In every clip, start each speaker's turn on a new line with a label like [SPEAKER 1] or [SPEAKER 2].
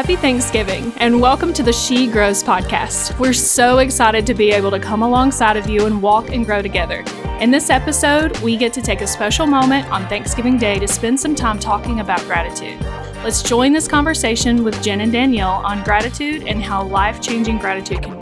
[SPEAKER 1] Happy Thanksgiving and welcome to the She Grows podcast. We're so excited to be able to come alongside of you and walk and grow together. In this episode, we get to take a special moment on Thanksgiving Day to spend some time talking about gratitude. Let's join this conversation with Jen and Danielle on gratitude and how life changing gratitude can.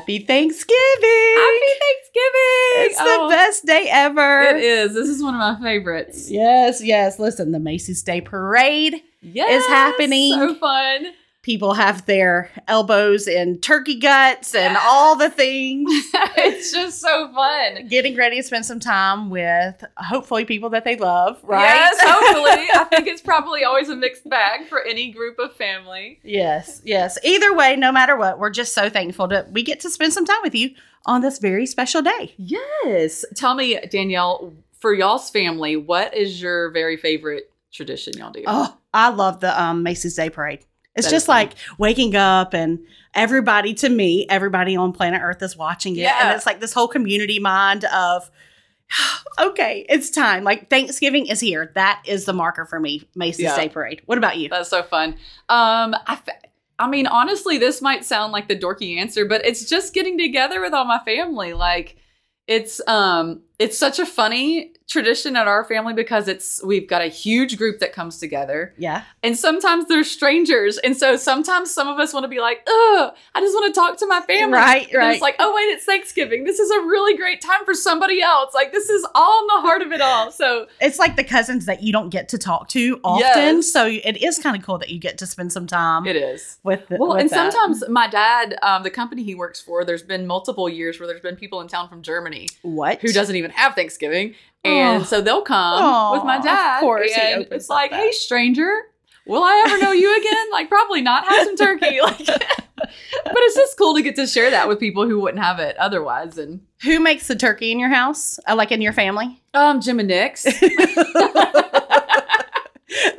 [SPEAKER 2] Happy Thanksgiving!
[SPEAKER 3] Happy Thanksgiving!
[SPEAKER 2] It's the oh. best day ever.
[SPEAKER 3] It is. This is one of my favorites.
[SPEAKER 2] Yes, yes. Listen, the Macy's Day Parade
[SPEAKER 3] Yes,
[SPEAKER 2] is happening.
[SPEAKER 3] So fun.
[SPEAKER 2] People have their elbows in turkey guts and all the things.
[SPEAKER 3] it's just so fun.
[SPEAKER 2] Getting ready to spend some time with hopefully people that they love, right?
[SPEAKER 3] Yes, hopefully. I think it's probably always a mixed bag for any group of family.
[SPEAKER 2] yes, yes. Either way, no matter what, we're just so thankful that we get to spend some time with you on this very special day.
[SPEAKER 3] Yes. Tell me, Danielle, for y'all's family, what is your very favorite tradition y'all do?
[SPEAKER 2] Oh, I love the um, Macy's Day Parade. It's
[SPEAKER 3] That
[SPEAKER 2] just like waking up and everybody, to me, everybody on planet Earth is watching it. And it's like this whole community mind of, okay, it's time. Like Thanksgiving is here. That is the marker for me, Macy's
[SPEAKER 3] Yeah.
[SPEAKER 2] Day Parade. What about you?
[SPEAKER 3] That's so fun. Um, I, f- I mean, honestly, this might sound like the dorky answer, but it's just getting together with all my family. Like, it's um, it's such a funny tradition at our family because it's we've got a huge group that comes together,
[SPEAKER 2] Yeah.
[SPEAKER 3] and sometimes they're strangers, and so sometimes some of us want to be like, "Oh, I just want to talk to my family."
[SPEAKER 2] Right,
[SPEAKER 3] And
[SPEAKER 2] right.
[SPEAKER 3] it's like, "Oh wait, it's Thanksgiving. This is a really great time for somebody else." Like, this is all in the heart of it all. So
[SPEAKER 2] It's like the cousins that you don't get to talk to often.
[SPEAKER 3] Yes.
[SPEAKER 2] So it is kind of cool that you get to spend some time
[SPEAKER 3] it is.
[SPEAKER 2] with the,
[SPEAKER 3] Well,
[SPEAKER 2] with
[SPEAKER 3] and
[SPEAKER 2] that.
[SPEAKER 3] sometimes my dad, um, the company he works for, there's been multiple years where there's been people in town from Germany
[SPEAKER 2] what?
[SPEAKER 3] who doesn't even have Thanksgiving, and
[SPEAKER 2] Oh.
[SPEAKER 3] so they'll come
[SPEAKER 2] Aw,
[SPEAKER 3] with my
[SPEAKER 2] of
[SPEAKER 3] dad.
[SPEAKER 2] course
[SPEAKER 3] and it's like,
[SPEAKER 2] that.
[SPEAKER 3] hey, stranger, will I ever know you again? like, probably not. Have some turkey, like. but it's just cool to get to share that with people who wouldn't have it otherwise. And
[SPEAKER 2] Who makes the turkey in your house? Uh, like in your family?
[SPEAKER 3] um, Jim and Nick's.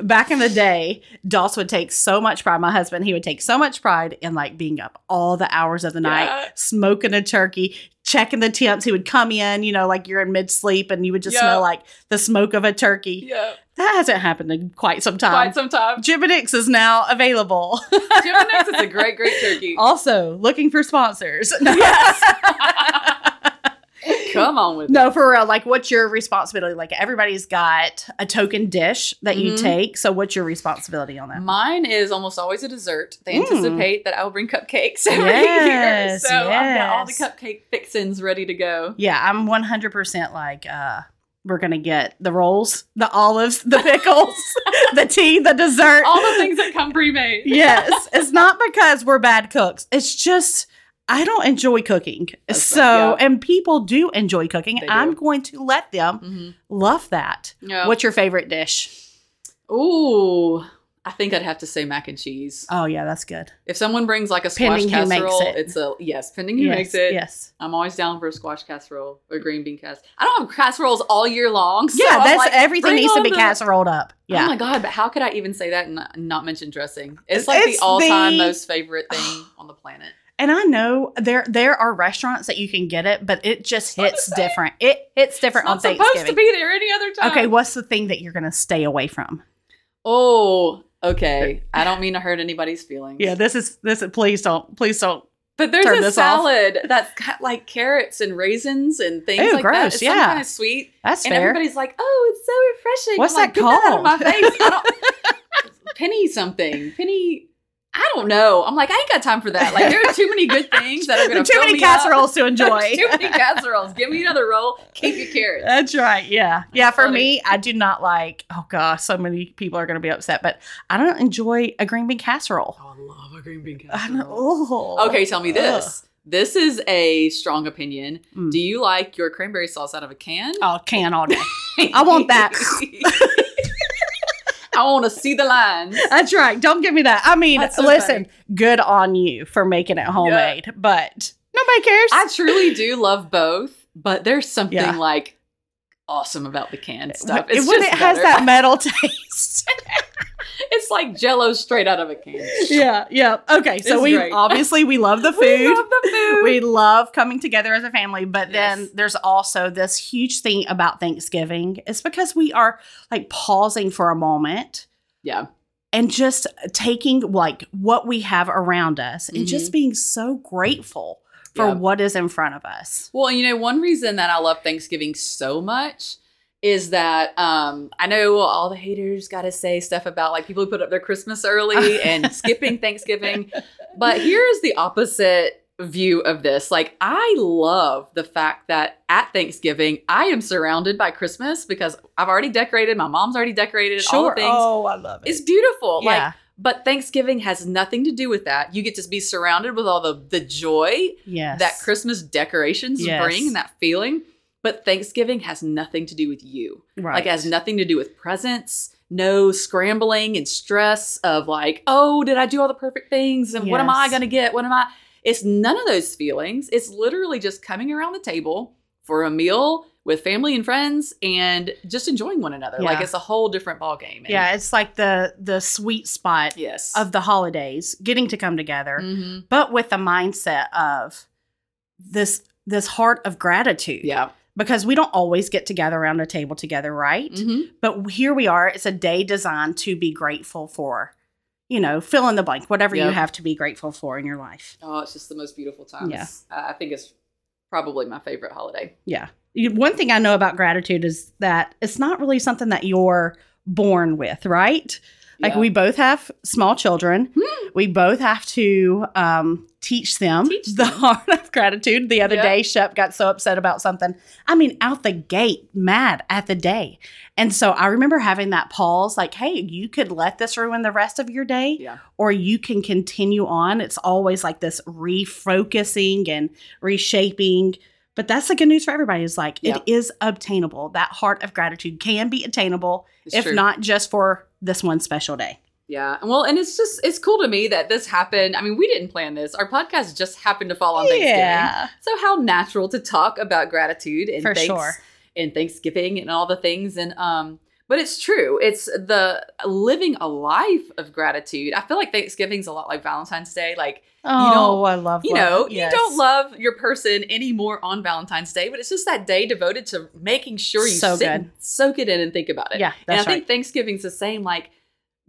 [SPEAKER 2] Back in the day, Doss would take so much pride. My husband, he would take so much pride in like being up all the hours of the night,
[SPEAKER 3] Yeah.
[SPEAKER 2] smoking a turkey, checking the temps. He would come in, you know, like you're in mid sleep and you would just
[SPEAKER 3] Yeah.
[SPEAKER 2] smell like the smoke of a turkey.
[SPEAKER 3] yeah,
[SPEAKER 2] That hasn't happened in quite some time.
[SPEAKER 3] quite some time.
[SPEAKER 2] Nick's is now available.
[SPEAKER 3] Nick's is a great, great turkey.
[SPEAKER 2] also, looking for sponsors.
[SPEAKER 3] Come on with it.
[SPEAKER 2] No, for real. Like, what's your responsibility? Like, everybody's got a token dish that you
[SPEAKER 3] Mhm.
[SPEAKER 2] take. So, what's your responsibility on that?
[SPEAKER 3] Mine is almost always a dessert. They
[SPEAKER 2] Mm.
[SPEAKER 3] anticipate that I will bring cupcakes every
[SPEAKER 2] Yes,
[SPEAKER 3] year. So I've got all the cupcake fixins ready to go.
[SPEAKER 2] Yeah, I'm 100% like, uh, we're going to get the rolls, the olives, the pickles, the tea, the dessert.
[SPEAKER 3] All the things that come pre-made.
[SPEAKER 2] yes. It's not because we're bad cooks. It's just, I don't enjoy cooking.
[SPEAKER 3] That's
[SPEAKER 2] so,
[SPEAKER 3] right, yeah.
[SPEAKER 2] and people do enjoy cooking.
[SPEAKER 3] They
[SPEAKER 2] I'm
[SPEAKER 3] do.
[SPEAKER 2] going to let them
[SPEAKER 3] hmm
[SPEAKER 2] love that.
[SPEAKER 3] Yeah.
[SPEAKER 2] What's your favorite dish?
[SPEAKER 3] Ooh, I think I'd have to say mac and cheese.
[SPEAKER 2] Oh, yeah, that's good.
[SPEAKER 3] If someone brings like a squash
[SPEAKER 2] Pending
[SPEAKER 3] casserole,
[SPEAKER 2] it.
[SPEAKER 3] it's a yes. Pending who
[SPEAKER 2] yes,
[SPEAKER 3] makes it,
[SPEAKER 2] Yes.
[SPEAKER 3] I'm always down for a squash casserole or green bean casserole. I don't have casseroles all year long. So
[SPEAKER 2] yeah,
[SPEAKER 3] I'm
[SPEAKER 2] that's
[SPEAKER 3] like,
[SPEAKER 2] everything needs to be
[SPEAKER 3] the-
[SPEAKER 2] casseroled up. Yeah.
[SPEAKER 3] Oh my god! But how could I even say that and not, mention dressing? It's
[SPEAKER 2] It's
[SPEAKER 3] like the all-time
[SPEAKER 2] the-
[SPEAKER 3] most favorite thing on the planet.
[SPEAKER 2] And I know there there are restaurants that you can get it, but it just hits different. It hits different
[SPEAKER 3] It's
[SPEAKER 2] on
[SPEAKER 3] not supposed to be there any other time.
[SPEAKER 2] okay, what's the thing that you're going to stay away from?
[SPEAKER 3] Oh, okay. I don't mean to hurt anybody's feelings.
[SPEAKER 2] Yeah, this is this is please don't please don't.
[SPEAKER 3] but there's a
[SPEAKER 2] this off.
[SPEAKER 3] salad that's got like carrots and raisins and things
[SPEAKER 2] Ew,
[SPEAKER 3] like
[SPEAKER 2] gross,
[SPEAKER 3] that. It's some kind of sweet,
[SPEAKER 2] That's
[SPEAKER 3] and
[SPEAKER 2] fair.
[SPEAKER 3] everybody's like, "Oh, it's so refreshing."
[SPEAKER 2] What's
[SPEAKER 3] I'm like,
[SPEAKER 2] that
[SPEAKER 3] "Get out of my
[SPEAKER 2] called?"
[SPEAKER 3] face! Penny something. Penny. I don't know. I'm like, I ain't got time for that. Like, there are too many good things that are going to be.
[SPEAKER 2] Too many casseroles to enjoy.
[SPEAKER 3] There's too many casseroles. Give me another roll. Keep your carrots.
[SPEAKER 2] That's right. Yeah. Yeah. For
[SPEAKER 3] funny.
[SPEAKER 2] me, I do not like, oh gosh, so many people are going to be upset, but I don't enjoy a green bean casserole.
[SPEAKER 3] Oh, I love a green bean
[SPEAKER 2] casserole. know. Oh.
[SPEAKER 3] Okay, tell me this. This is a strong opinion.
[SPEAKER 2] Mm.
[SPEAKER 3] Do you like your cranberry sauce out of a can?
[SPEAKER 2] Oh, can all day. I want that.
[SPEAKER 3] I want to see the lines.
[SPEAKER 2] That's right. Don't give me that. I mean,
[SPEAKER 3] so
[SPEAKER 2] listen, good on you for making it homemade, but nobody cares.
[SPEAKER 3] I truly do love both, but there's something
[SPEAKER 2] Yeah.
[SPEAKER 3] like awesome about the canned stuff. It's
[SPEAKER 2] when
[SPEAKER 3] just
[SPEAKER 2] it has
[SPEAKER 3] better.
[SPEAKER 2] that metal taste.
[SPEAKER 3] It's like Jello straight out of a can.
[SPEAKER 2] yeah, yeah. Okay, so we
[SPEAKER 3] great.
[SPEAKER 2] obviously we love the food.
[SPEAKER 3] We love the food.
[SPEAKER 2] We love coming together as a family, but then there's also this huge thing about Thanksgiving. It's because we are like pausing for a moment
[SPEAKER 3] yeah.
[SPEAKER 2] and just taking like what we have around us and just mm-hmm. being so grateful for
[SPEAKER 3] Yeah.
[SPEAKER 2] what is in front of us.
[SPEAKER 3] Well, you know, one reason that I love Thanksgiving so much is that um, I know all the haters got to say stuff about like people who put up their Christmas early and skipping Thanksgiving. But here's the opposite view of this. Like, I love the fact that at Thanksgiving, I am surrounded by Christmas because I've already decorated, my mom's already decorated, all the things.
[SPEAKER 2] Oh, I love it.
[SPEAKER 3] It's beautiful. Like,
[SPEAKER 2] yeah.
[SPEAKER 3] but Thanksgiving has nothing to do with that. You get to be surrounded with all the the joy
[SPEAKER 2] yes.
[SPEAKER 3] that Christmas decorations
[SPEAKER 2] Yes.
[SPEAKER 3] bring and that feeling. But Thanksgiving has nothing to do with you.
[SPEAKER 2] right.
[SPEAKER 3] Like it has nothing to do with presents, no scrambling and stress of like, oh, did I do all the perfect things? And what am I gonna get? What am I? It's none of those feelings. It's literally just coming around the table for a meal with family and friends and just enjoying one another. Like it's a whole different ball game.
[SPEAKER 2] yeah, it's like the the sweet spot
[SPEAKER 3] Yes.
[SPEAKER 2] of the holidays, getting to come together,
[SPEAKER 3] Mhm.
[SPEAKER 2] but with the mindset of this this heart of gratitude.
[SPEAKER 3] Yeah.
[SPEAKER 2] Because we don't always get together around a table together, right?
[SPEAKER 3] Mhm.
[SPEAKER 2] But here we are. It's a day designed to be grateful for, you know, fill in the blank, whatever you have to be grateful for in your life.
[SPEAKER 3] Oh, it's just the most beautiful time.
[SPEAKER 2] Yeah.
[SPEAKER 3] I think it's probably my favorite holiday.
[SPEAKER 2] Yeah. One thing I know about gratitude is that it's not really something that you're born with, right? Like
[SPEAKER 3] Yeah.
[SPEAKER 2] we both have small children. We both have to um, teach them
[SPEAKER 3] Teach
[SPEAKER 2] the
[SPEAKER 3] them.
[SPEAKER 2] heart of gratitude. The other
[SPEAKER 3] Yeah.
[SPEAKER 2] day, Shep got so upset about something. I mean, out the gate, mad at the day. And so I remember having that pause like, hey, you could let this ruin the rest of your day,
[SPEAKER 3] Yeah.
[SPEAKER 2] or you can continue on. It's always like this refocusing and reshaping. But that's the good news for everybody is like, it is obtainable. That heart of gratitude can be attainable,
[SPEAKER 3] It's
[SPEAKER 2] if
[SPEAKER 3] true.
[SPEAKER 2] not just for this one special day.
[SPEAKER 3] Yeah. Well, and it's just it's cool to me that this happened. I mean, we didn't plan this. Our podcast just happened to fall on Thanksgiving. So how natural to talk about gratitude and
[SPEAKER 2] For
[SPEAKER 3] thanks
[SPEAKER 2] sure.
[SPEAKER 3] and Thanksgiving and all the things and um but it's true. It's the living a life of gratitude. I feel like Thanksgiving's a lot like Valentine's Day. Like,
[SPEAKER 2] Oh,
[SPEAKER 3] don't-
[SPEAKER 2] I love
[SPEAKER 3] you know,
[SPEAKER 2] Yes.
[SPEAKER 3] you don't love your person anymore on Valentine's Day, but it's just that day devoted to making sure you
[SPEAKER 2] So
[SPEAKER 3] sit soak it in and think about it.
[SPEAKER 2] Yeah,
[SPEAKER 3] and I
[SPEAKER 2] that's
[SPEAKER 3] think. Thanksgiving's the same. Like,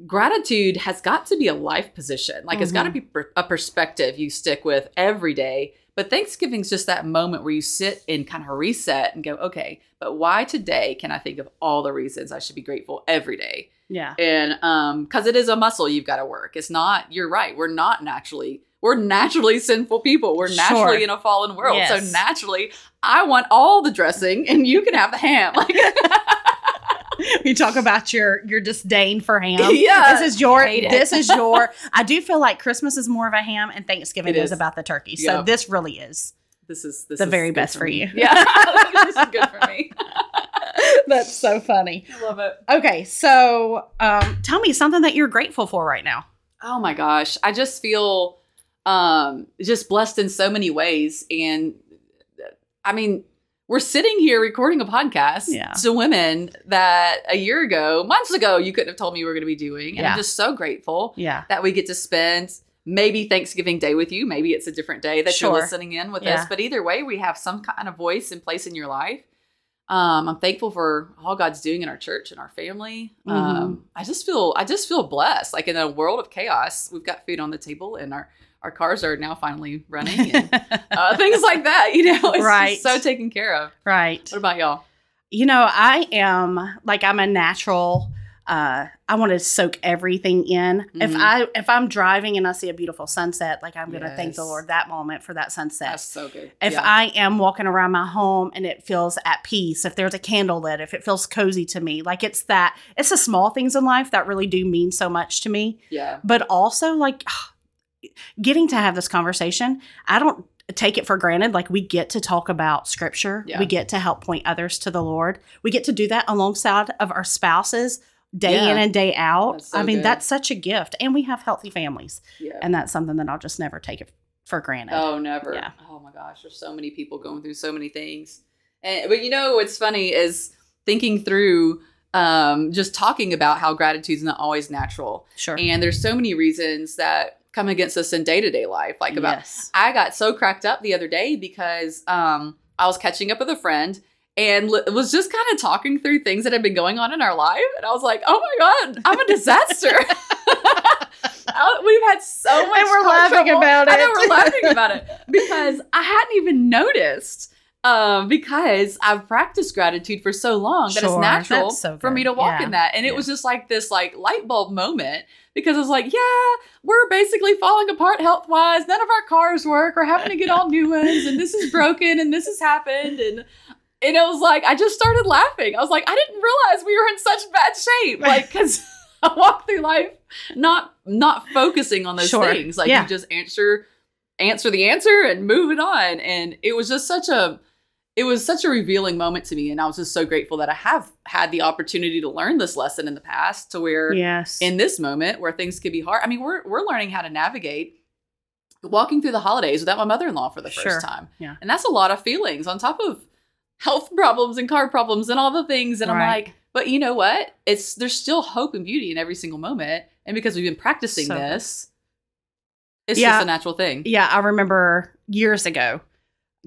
[SPEAKER 3] gratitude has got to be a life position. Like, it's got to
[SPEAKER 2] mm-hmm.
[SPEAKER 3] be per- a perspective you stick with every day. But Thanksgiving's just that moment where you sit and kind of reset and go, okay, but why today can I think of all the reasons I should be grateful every day?
[SPEAKER 2] Yeah.
[SPEAKER 3] and um because it is a muscle you've got to work it's not you're right we're not naturally we're naturally sinful people we're naturally
[SPEAKER 2] Sure.
[SPEAKER 3] in a fallen world
[SPEAKER 2] Yes.
[SPEAKER 3] so naturally i want all the dressing and you can have the ham like
[SPEAKER 2] you talk about your your disdain for ham.
[SPEAKER 3] Yeah.
[SPEAKER 2] This is your this is your I do feel like Christmas is more of a ham and Thanksgiving is.
[SPEAKER 3] is.
[SPEAKER 2] about the turkey. So
[SPEAKER 3] Yep.
[SPEAKER 2] this really is.
[SPEAKER 3] this is this
[SPEAKER 2] The
[SPEAKER 3] is
[SPEAKER 2] very best for
[SPEAKER 3] me.
[SPEAKER 2] you.
[SPEAKER 3] yeah this is good for me
[SPEAKER 2] That's so funny.
[SPEAKER 3] i love it
[SPEAKER 2] Okay, so um tell me something that you're grateful for right now.
[SPEAKER 3] oh my gosh i just feel um just blessed in so many ways and i mean we're sitting here recording a podcast
[SPEAKER 2] Yeah.
[SPEAKER 3] to women that a year ago months ago you couldn't have told me we were going to be doing and
[SPEAKER 2] Yeah.
[SPEAKER 3] i'm just so grateful
[SPEAKER 2] Yeah.
[SPEAKER 3] that we get to spend maybe thanksgiving day with you maybe it's a different day that
[SPEAKER 2] Sure.
[SPEAKER 3] you're listening in with us but either way we have some kind of voice and place in your life um, I'm thankful for all God's doing in our church and our family.
[SPEAKER 2] Mm-hmm.
[SPEAKER 3] Um, I just feel I just feel blessed. Like in a world of chaos, we've got food on the table and our our cars are now finally running and uh, things like that. You know, it's
[SPEAKER 2] Right.
[SPEAKER 3] so taken care of.
[SPEAKER 2] right.
[SPEAKER 3] What about y'all?
[SPEAKER 2] You know, I am like I'm a natural uh I want to soak everything in. If
[SPEAKER 3] Mhm.
[SPEAKER 2] I if I'm driving and I see a beautiful sunset, like I'm going to thank the Lord that moment for that sunset.
[SPEAKER 3] That's so good.
[SPEAKER 2] If
[SPEAKER 3] Yeah.
[SPEAKER 2] I am walking around my home and it feels at peace, if there's a candle lit, if it feels cozy to me, like it's that, it's the small things in life that really do mean so much to me.
[SPEAKER 3] yeah,
[SPEAKER 2] But also, like, getting to have this conversation, I don't take it for granted. Like, we get to talk about scripture,
[SPEAKER 3] Yeah.
[SPEAKER 2] we get to help point others to the Lord, we get to do that alongside of our spouses. Day
[SPEAKER 3] Yeah.
[SPEAKER 2] in and day out.
[SPEAKER 3] So
[SPEAKER 2] I mean,
[SPEAKER 3] good.
[SPEAKER 2] that's such a gift. And we have healthy families.
[SPEAKER 3] yeah.
[SPEAKER 2] And that's something that I'll just never take it for granted.
[SPEAKER 3] Oh, never.
[SPEAKER 2] Yeah.
[SPEAKER 3] Oh my gosh, there's so many people going through so many things. And but you know what's funny is thinking through um just talking about how gratitude's not always natural.
[SPEAKER 2] Sure.
[SPEAKER 3] And there's so many reasons that come against us in day-to-day life. Like about
[SPEAKER 2] Yes.
[SPEAKER 3] I got so cracked up the other day because um I was catching up with a friend and li- was just kind of talking through things that had been going on in our life and I was like, "Oh my god, I'm a disaster." I- we've had so much.
[SPEAKER 2] And we're laughing
[SPEAKER 3] trouble.
[SPEAKER 2] about
[SPEAKER 3] I know
[SPEAKER 2] it.
[SPEAKER 3] we're laughing about it because I hadn't even noticed. Um, because I've practiced gratitude for so long that it's natural
[SPEAKER 2] so
[SPEAKER 3] for me to walk
[SPEAKER 2] Yeah.
[SPEAKER 3] in that, and it was just like this like light bulb moment because I was like, yeah, we're basically falling apart health wise. None of our cars work. We're having to get all new ones, and this is broken, and this has happened, and and it was like I just started laughing. I was like, I didn't realize we were in such bad shape, like because I walk through life not not focusing on those
[SPEAKER 2] Sure.
[SPEAKER 3] things. Like
[SPEAKER 2] Yeah.
[SPEAKER 3] you just answer answer the answer and move it on, and it was just such a it was such a revealing moment to me, and I was just so grateful that I have had the opportunity to learn this lesson in the past, to where
[SPEAKER 2] Yes.
[SPEAKER 3] in this moment where things could be hard. I mean, we're we're learning how to navigate walking through the holidays without my mother-in-law for the first
[SPEAKER 2] Sure.
[SPEAKER 3] time.
[SPEAKER 2] Yeah.
[SPEAKER 3] And that's a lot of feelings on top of health problems and car problems and all the things. And I'm like, but you know what? It's there's still hope and beauty in every single moment. And because we've been practicing
[SPEAKER 2] So
[SPEAKER 3] this, it's
[SPEAKER 2] Yeah.
[SPEAKER 3] just a natural thing.
[SPEAKER 2] Yeah, I remember years ago.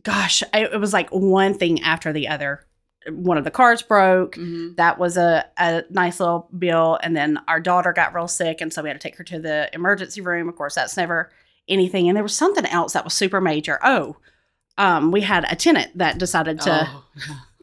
[SPEAKER 2] Gosh, it was like one thing after the other. One of the cars broke.
[SPEAKER 3] Mhm.
[SPEAKER 2] That was a, a nice little bill. And then our daughter got real sick. And so we had to take her to the emergency room. Of course, that's never anything. And there was something else that was super major. Oh, um, we had a tenant that decided to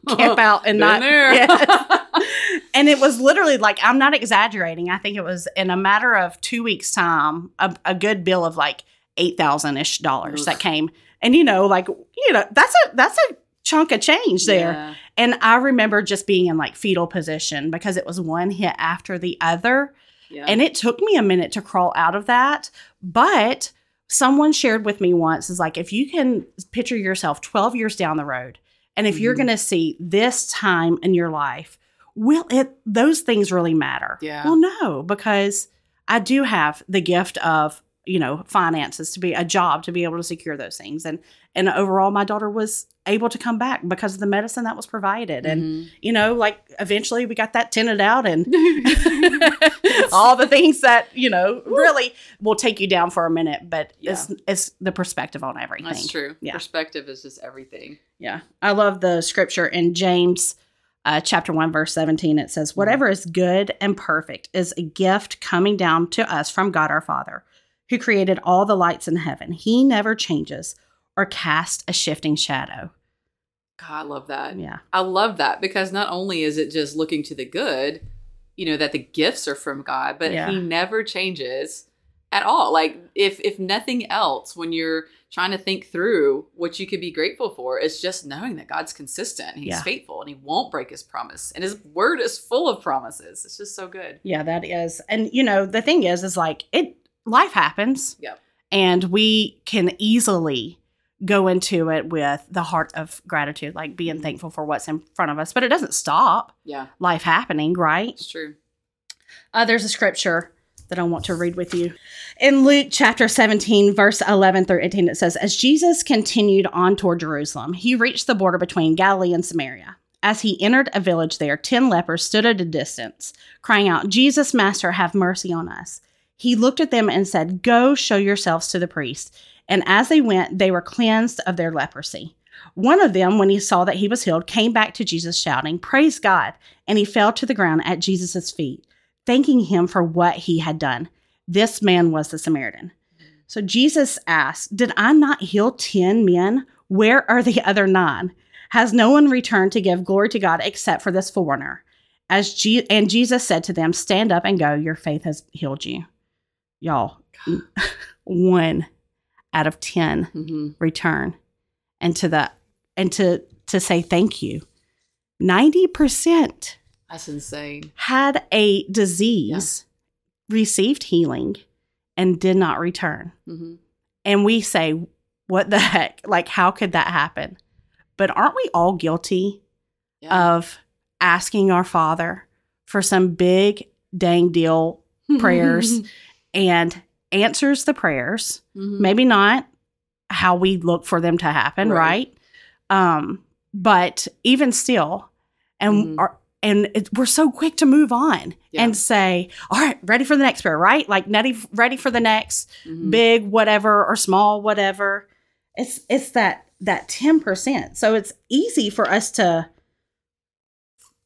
[SPEAKER 3] Oh.
[SPEAKER 2] camp out and not.
[SPEAKER 3] there.
[SPEAKER 2] Yes. and it was literally like, I'm not exaggerating. I think it was in a matter of two weeks' time, a, a good bill of like eight thousand ish dollars
[SPEAKER 3] Oof.
[SPEAKER 2] that came. And you know, like you know, that's a that's a chunk of change there.
[SPEAKER 3] Yeah.
[SPEAKER 2] And I remember just being in like fetal position because it was one hit after the other.
[SPEAKER 3] Yeah.
[SPEAKER 2] And it took me a minute to crawl out of that. But someone shared with me once is like, if you can picture yourself 12 years down the road, and if you're
[SPEAKER 3] Mhm.
[SPEAKER 2] going to see this time in your life, will it, those things really matter?
[SPEAKER 3] Yeah.
[SPEAKER 2] Well, no, because I do have the gift of, you know, finances to be a job to be able to secure those things. And, and overall, my daughter was able to come back because of the medicine that was provided. And,
[SPEAKER 3] Mhm.
[SPEAKER 2] you know, like eventually we got that tinted out and all the things that you know really will take you down for a minute but it's it's the perspective on everything
[SPEAKER 3] That's true.
[SPEAKER 2] Yeah.
[SPEAKER 3] Perspective is just everything.
[SPEAKER 2] yeah i love the scripture in james uh, chapter 1 verse 17 it says whatever is good and perfect is a gift coming down to us from god our father who created all the lights in heaven he never changes or casts a shifting shadow
[SPEAKER 3] God, I love that.
[SPEAKER 2] yeah
[SPEAKER 3] I love that because not only is it just looking to the good, you know, that the gifts are from God, but
[SPEAKER 2] Yeah.
[SPEAKER 3] he never changes at all. Like if if nothing else, when you're trying to think through what you could be grateful for, it's just knowing that God's consistent, he's
[SPEAKER 2] Yeah.
[SPEAKER 3] faithful, and he won't break his promise. And his word is full of promises. It's just so good.
[SPEAKER 2] Yeah, that is. And you know, the thing is is like it life happens.
[SPEAKER 3] Yep.
[SPEAKER 2] And we can easily go into it with the heart of gratitude, like being
[SPEAKER 3] Mhm.
[SPEAKER 2] thankful for what's in front of us, but it doesn't stop
[SPEAKER 3] Yeah,
[SPEAKER 2] life happening, right?
[SPEAKER 3] it's true.
[SPEAKER 2] Uh, there's a scripture that I want to read with you. In Luke chapter 17, verse 11 through 18, it says, As Jesus continued on toward Jerusalem, he reached the border between Galilee and Samaria. As he entered a village there, 10 lepers stood at a distance, crying out, Jesus, Master, have mercy on us. He looked at them and said, Go show yourselves to the priest. And as they went, they were cleansed of their leprosy. One of them, when he saw that he was healed, came back to Jesus shouting, Praise God! And he fell to the ground at Jesus' feet thanking him for what he had done. This man was the Samaritan. So Jesus asked, Did I not heal 10 men? Where are the other nine? Has no one returned to give glory to God except for this foreigner? As and Jesus said to them, Stand up and go. Your faith has healed you. Y'all, one out of 10
[SPEAKER 3] hmm
[SPEAKER 2] return and to the and to to say thank you. 90%
[SPEAKER 3] That's insane.
[SPEAKER 2] had a disease, received healing, and did not return.
[SPEAKER 3] hmm
[SPEAKER 2] And we say, what the heck? Like, how could that happen? But aren't we all guilty
[SPEAKER 3] Yeah.
[SPEAKER 2] of asking our Father for some big dang deal prayers and answers the prayers?
[SPEAKER 3] Mhm.
[SPEAKER 2] Maybe not how we look for them to happen,
[SPEAKER 3] Right.
[SPEAKER 2] right? Um, but even still, and
[SPEAKER 3] Mhm.
[SPEAKER 2] are and it, we're so quick to move on
[SPEAKER 3] Yeah.
[SPEAKER 2] and say, "All right, ready for the next prayer," right? Like ready, ready for the next
[SPEAKER 3] Mhm.
[SPEAKER 2] big whatever or small whatever. It's it's that that ten percent. So it's easy for us to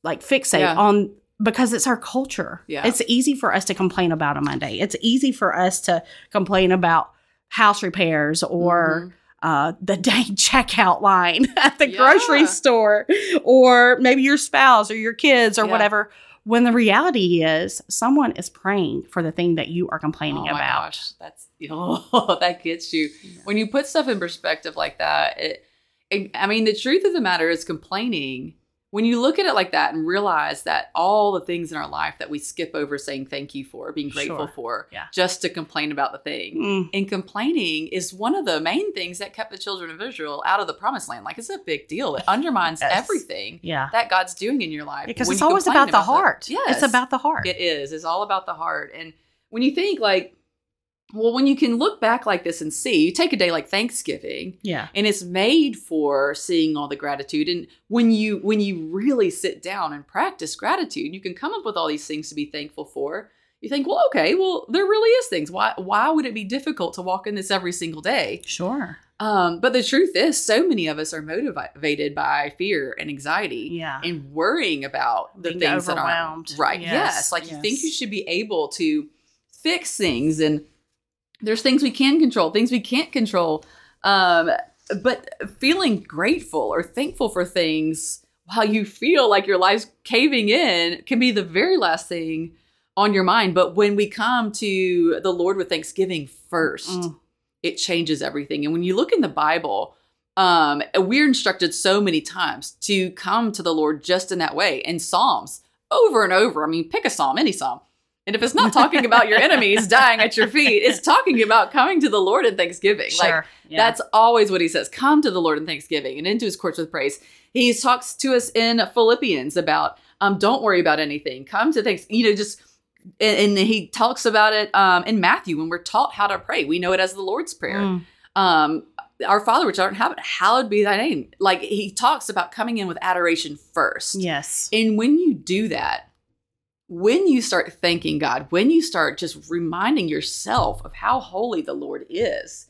[SPEAKER 2] like fixate
[SPEAKER 3] Yeah.
[SPEAKER 2] on because it's our culture.
[SPEAKER 3] Yeah.
[SPEAKER 2] It's easy for us to complain about a Monday. It's easy for us to complain about house repairs or uh, the dang checkout line at the
[SPEAKER 3] Yeah.
[SPEAKER 2] grocery store, or maybe your spouse or your kids or
[SPEAKER 3] Yeah.
[SPEAKER 2] whatever. When the reality is, someone is praying for the thing that you are complaining
[SPEAKER 3] oh my
[SPEAKER 2] about.
[SPEAKER 3] gosh, that's oh, that gets you. When you put stuff in perspective like that, it, it, I mean, the truth of the matter is complaining. When you look at it like that and realize that all the things in our life that we skip over saying thank you for, being grateful
[SPEAKER 2] Sure.
[SPEAKER 3] for,
[SPEAKER 2] Yeah.
[SPEAKER 3] just to complain about the thing.
[SPEAKER 2] Mm,
[SPEAKER 3] And complaining is one of the main things that kept the children of Israel out of the promised land. Like it's a big deal. It undermines
[SPEAKER 2] Yes.
[SPEAKER 3] everything
[SPEAKER 2] yeah.
[SPEAKER 3] that God's doing in your life.
[SPEAKER 2] Because it's always
[SPEAKER 3] complain
[SPEAKER 2] about the heart.
[SPEAKER 3] Yes.
[SPEAKER 2] It's about the heart.
[SPEAKER 3] It is. It's all about the heart. And when you think like, well, when you can look back like this and see, you take a day like Thanksgiving,
[SPEAKER 2] yeah.
[SPEAKER 3] and it's made for seeing all the gratitude. And when you when you really sit down and practice gratitude, you can come up with all these things to be thankful for. You think, well, okay, well, there really is things. Why why would it be difficult to walk in this every single day?
[SPEAKER 2] Sure.
[SPEAKER 3] Um, but the truth is, so many of us are motivated by fear and anxiety
[SPEAKER 2] Yeah.
[SPEAKER 3] and worrying about the
[SPEAKER 2] Being
[SPEAKER 3] things that are right.
[SPEAKER 2] Yes,
[SPEAKER 3] Yes, like you think you should be able to fix things, and there's things we can control, things we can't control. Um, but feeling grateful or thankful for things while you feel like your life's caving in can be the very last thing on your mind. But when we come to the Lord with thanksgiving first,
[SPEAKER 2] Mm.
[SPEAKER 3] it changes everything. And when you look in the Bible, um, we're instructed so many times to come to the Lord just in that way. In Psalms, over and over. I mean, pick a psalm, any psalm. And if it's not talking about your enemies dying at your feet, it's talking about coming to the Lord in thanksgiving. Like
[SPEAKER 2] Yeah.
[SPEAKER 3] that's always what he says. Come to the Lord in thanksgiving and into his courts with praise. He talks to us in Philippians about um, don't worry about anything. Come to thanks, you know, just and, and he talks about it um, in Matthew when we're taught how to pray. We know it as the Lord's Prayer.
[SPEAKER 2] Mm.
[SPEAKER 3] Um, our Father which art in heaven, hallowed be thy name. Like he talks about coming in with adoration first.
[SPEAKER 2] Yes.
[SPEAKER 3] And when you do that, when you start thanking God, when you start just reminding yourself of how holy the Lord is,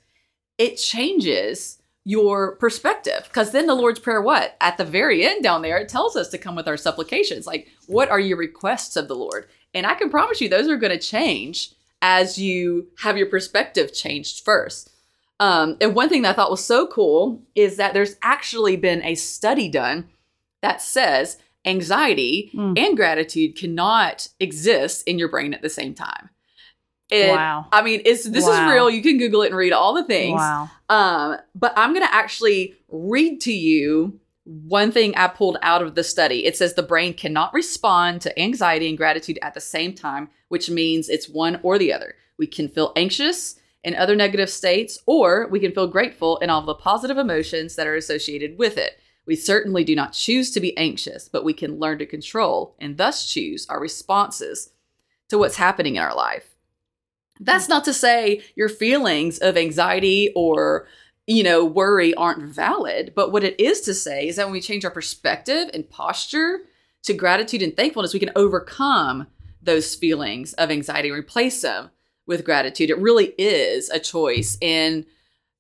[SPEAKER 3] it changes your perspective. Because then the Lord's Prayer, what? At the very end down there, it tells us to come with our supplications. Like, what are your requests of the Lord? And I can promise you, those are going to change as you have your perspective changed first. Um, and one thing that I thought was so cool is that there's actually been a study done that says anxiety
[SPEAKER 2] Mm.
[SPEAKER 3] and gratitude cannot exist in your brain at the same time. And,
[SPEAKER 2] Wow.
[SPEAKER 3] I mean, it's this
[SPEAKER 2] Wow.
[SPEAKER 3] is real. You can Google it and read all the things.
[SPEAKER 2] Wow.
[SPEAKER 3] Um, but I'm gonna actually read to you one thing I pulled out of the study. It says the brain cannot respond to anxiety and gratitude at the same time, which means it's one or the other. We can feel anxious and other negative states, or we can feel grateful and all the positive emotions that are associated with it. We certainly do not choose to be anxious, but we can learn to control and thus choose our responses to what's happening in our life. That's not to say your feelings of anxiety or you know worry aren't valid, but what it is to say is that when we change our perspective and posture to gratitude and thankfulness, we can overcome those feelings of anxiety and replace them with gratitude. It really is a choice and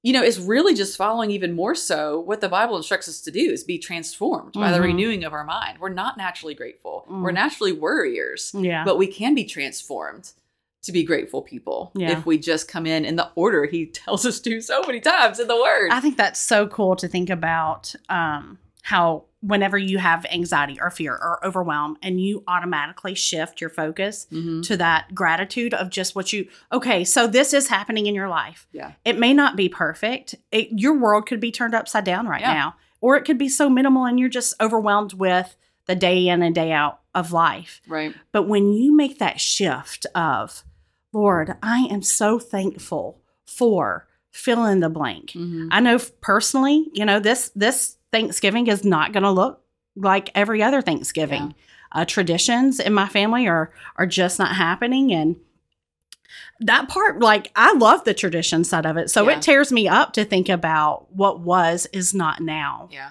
[SPEAKER 3] you know, it's really just following even more so what the Bible instructs us to do is be transformed by the
[SPEAKER 2] Mhm.
[SPEAKER 3] renewing of our mind. We're not naturally grateful.
[SPEAKER 2] Mm.
[SPEAKER 3] We're naturally worriers
[SPEAKER 2] Yeah.
[SPEAKER 3] but we can be transformed to be grateful people
[SPEAKER 2] Yeah.
[SPEAKER 3] if we just come in in the order he tells us to so many times in the word.
[SPEAKER 2] I think that's so cool to think about um, how whenever you have anxiety or fear or overwhelm and you automatically shift your focus
[SPEAKER 3] Mhm.
[SPEAKER 2] to that gratitude of just what you okay so this is happening in your life
[SPEAKER 3] Yeah.
[SPEAKER 2] it may not be perfect it, your world could be turned upside down right
[SPEAKER 3] Yeah.
[SPEAKER 2] now or it could be so minimal and you're just overwhelmed with the day in and day out of life
[SPEAKER 3] Right.
[SPEAKER 2] but when you make that shift of, Lord, I am so thankful for fill in the blank.
[SPEAKER 3] Mhm.
[SPEAKER 2] I know personally, you know, this this Thanksgiving is not going to look like every other Thanksgiving. Uh, traditions in my family are are just not happening, and that part, like, I love the tradition side of it. So
[SPEAKER 3] Yeah.
[SPEAKER 2] it tears me up to think about what was is not now.
[SPEAKER 3] Yeah.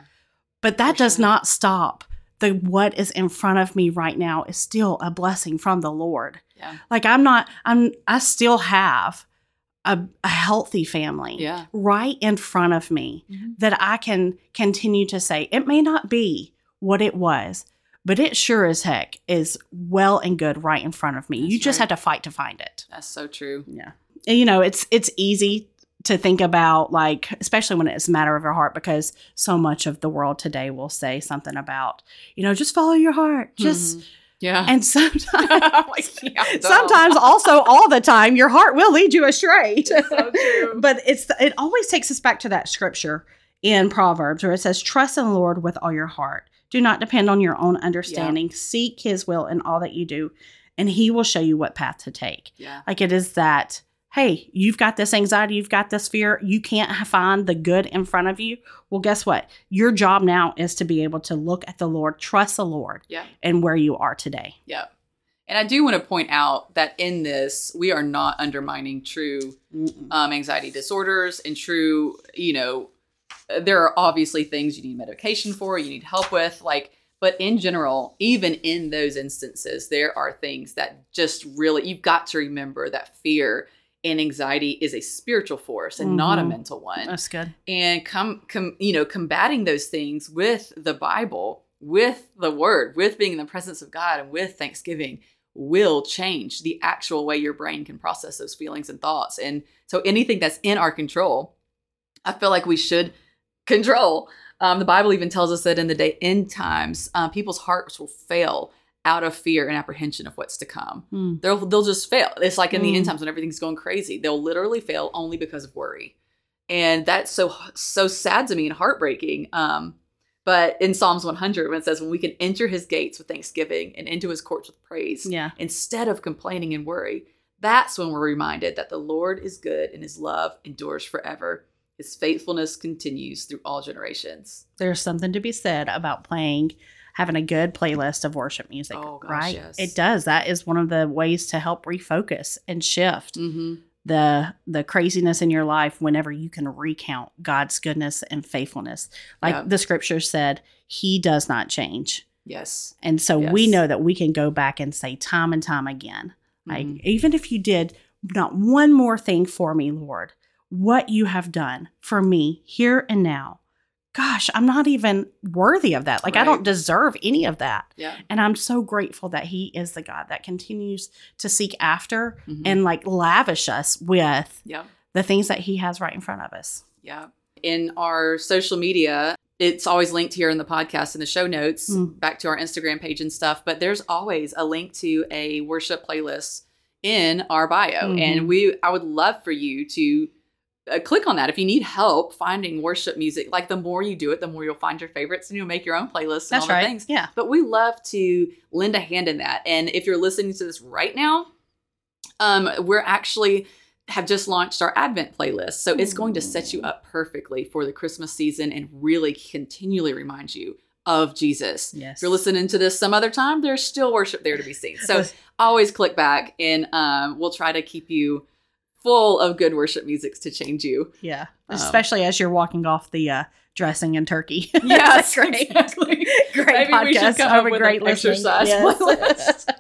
[SPEAKER 2] But that
[SPEAKER 3] For
[SPEAKER 2] does
[SPEAKER 3] sure.
[SPEAKER 2] not stop the what is in front of me right now is still a blessing from the Lord.
[SPEAKER 3] Yeah.
[SPEAKER 2] Like I'm not I'm I still have a, a healthy family
[SPEAKER 3] Yeah.
[SPEAKER 2] right in front of me
[SPEAKER 3] Mhm.
[SPEAKER 2] that I can continue to say it may not be what it was, but it sure as heck is well and good right in front of me. you just
[SPEAKER 3] right.
[SPEAKER 2] have to fight to find it.
[SPEAKER 3] That's so true.
[SPEAKER 2] Yeah. And, you know, it's it's easy to think about like especially when it's a matter of your heart because so much of the world today will say something about, you know, just follow your heart. Just
[SPEAKER 3] Yeah.
[SPEAKER 2] and sometimes
[SPEAKER 3] yeah,
[SPEAKER 2] sometimes also all the time your heart will lead you astray.
[SPEAKER 3] so true.
[SPEAKER 2] but it's it always takes us back to that scripture in Proverbs where it says, "Trust in the Lord with all your heart. Do not depend on your own understanding. Seek His will in all that you do, and He will show you what path to take."
[SPEAKER 3] Yeah.
[SPEAKER 2] Like it is that. Hey, you've got this anxiety, you've got this fear, you can't find the good in front of you. Well, guess what? Your job now is to be able to look at the Lord, trust the Lord,
[SPEAKER 3] Yeah.
[SPEAKER 2] and where you are today.
[SPEAKER 3] Yeah. And I do want to point out that in this, we are not undermining true um, anxiety disorders and true, you know, there are obviously things you need medication for, you need help with, like, but in general, even in those instances, there are things that just really, you've got to remember that fear and anxiety is a spiritual force and not a
[SPEAKER 2] Mhm.
[SPEAKER 3] mental one
[SPEAKER 2] That's good.
[SPEAKER 3] and come com, you know combating those things with the bible with the word with being in the presence of god and with thanksgiving will change the actual way your brain can process those feelings and thoughts and so anything that's in our control i feel like we should control um, the bible even tells us that in the day end times uh, people's hearts will fail out of fear and apprehension of what's to come
[SPEAKER 2] Hmm.
[SPEAKER 3] they'll they'll just fail. It's like in the end
[SPEAKER 2] Mm.
[SPEAKER 3] times when everything's going crazy, they'll literally fail only because of worry, and that's so so sad to me and heartbreaking. Um, but in Psalms 100, when it says, "When we can enter His gates with thanksgiving and into His courts with praise,
[SPEAKER 2] Yeah.
[SPEAKER 3] instead of complaining and worry," that's when we're reminded that the Lord is good and His love endures forever. His faithfulness continues through all generations.
[SPEAKER 2] there's something to be said about playing having a good playlist of worship music
[SPEAKER 3] Oh, gosh,
[SPEAKER 2] right
[SPEAKER 3] yes.
[SPEAKER 2] it does that is one of the ways to help refocus and shift
[SPEAKER 3] Mm-hmm.
[SPEAKER 2] the the craziness in your life whenever you can recount god's goodness and faithfulness like
[SPEAKER 3] Yeah.
[SPEAKER 2] the scripture said he does not change
[SPEAKER 3] Yes.
[SPEAKER 2] and so we know that we can go back and say time and time again like
[SPEAKER 3] Mhm.
[SPEAKER 2] even if you did not one more thing for me lord what you have done for me here and now gosh i'm not even worthy of that like i don't deserve any of that
[SPEAKER 3] Yeah.
[SPEAKER 2] and i'm so grateful that he is the god that continues to seek after
[SPEAKER 3] Mhm.
[SPEAKER 2] and like lavish us with
[SPEAKER 3] Yeah.
[SPEAKER 2] the things that he has right in front of us
[SPEAKER 3] Yeah. In our social media, it's always linked here in the podcast in the show notes,
[SPEAKER 2] Mm.
[SPEAKER 3] back to our Instagram page and stuff. But there's always a link to a worship playlist in our bio,
[SPEAKER 2] Mhm.
[SPEAKER 3] and we I would love for you to click on that if you need help finding worship music. Like the more you do it, the more you'll find your favorites, and you'll make your own playlists and
[SPEAKER 2] that's
[SPEAKER 3] all the
[SPEAKER 2] right
[SPEAKER 3] things.
[SPEAKER 2] yeah
[SPEAKER 3] But we love to lend a hand in that. And if you're listening to this right now, um, we're actually have just launched our Advent playlist. So it's going to set you up perfectly for the Christmas season and really continually remind you of Jesus.
[SPEAKER 2] yes
[SPEAKER 3] If you're listening to this some other time, there's still worship there to be seen. So always click back and um, we'll try to keep you full of good worship musics to change you.
[SPEAKER 2] yeah
[SPEAKER 3] Um,
[SPEAKER 2] especially as you're walking off the uh dressing and turkey
[SPEAKER 3] Yes,
[SPEAKER 2] That's great
[SPEAKER 3] exactly.
[SPEAKER 2] great
[SPEAKER 3] Maybe we should
[SPEAKER 2] podcast
[SPEAKER 3] come up
[SPEAKER 2] a
[SPEAKER 3] with
[SPEAKER 2] great
[SPEAKER 3] an exercise
[SPEAKER 2] Yes.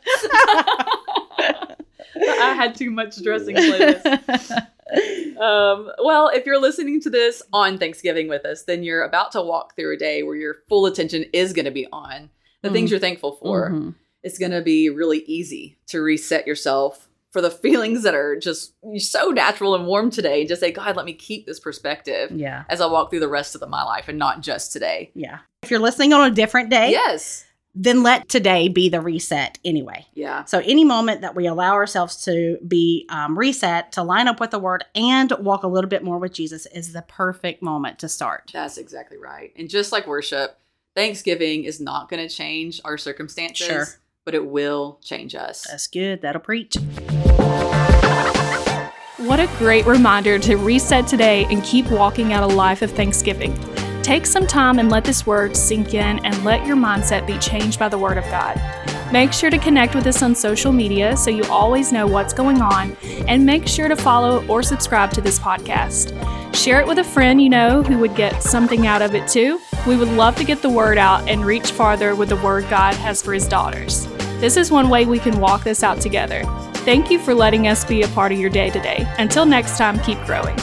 [SPEAKER 3] I had too much dressing playlist. Um, well, if you're listening to this on Thanksgiving with us, then you're about to walk through a day where your full attention is going to be on the things
[SPEAKER 2] Mhm.
[SPEAKER 3] you're thankful for.
[SPEAKER 2] Mhm.
[SPEAKER 3] It's going to be really easy to reset yourself for the feelings that are just so natural and warm today. And just say, God, let me keep this perspective
[SPEAKER 2] yeah
[SPEAKER 3] as I walk through the rest of the, my life and not just today.
[SPEAKER 2] yeah if you're listening on a different day
[SPEAKER 3] Yes.
[SPEAKER 2] then let today be the reset anyway
[SPEAKER 3] Yeah.
[SPEAKER 2] So, any moment that we allow ourselves to be um, reset, to line up with the word, and walk a little bit more with Jesus is the perfect moment to start.
[SPEAKER 3] That's exactly right. And just like worship, Thanksgiving is not going to change our circumstances,
[SPEAKER 2] Sure.
[SPEAKER 3] But it will change us.
[SPEAKER 2] That's good. That'll preach.
[SPEAKER 1] What a great reminder to reset today and keep walking out a life of thanksgiving. Take some time and let this word sink in and let your mindset be changed by the word of God. Make sure to connect with us on social media so you always know what's going on, and make sure to follow or subscribe to this podcast. Share it with a friend you know who would get something out of it too. We would love to get the word out and reach farther with the word God has for his daughters. This is one way we can walk this out together. Thank you for letting us be a part of your day today. Until next time, keep growing.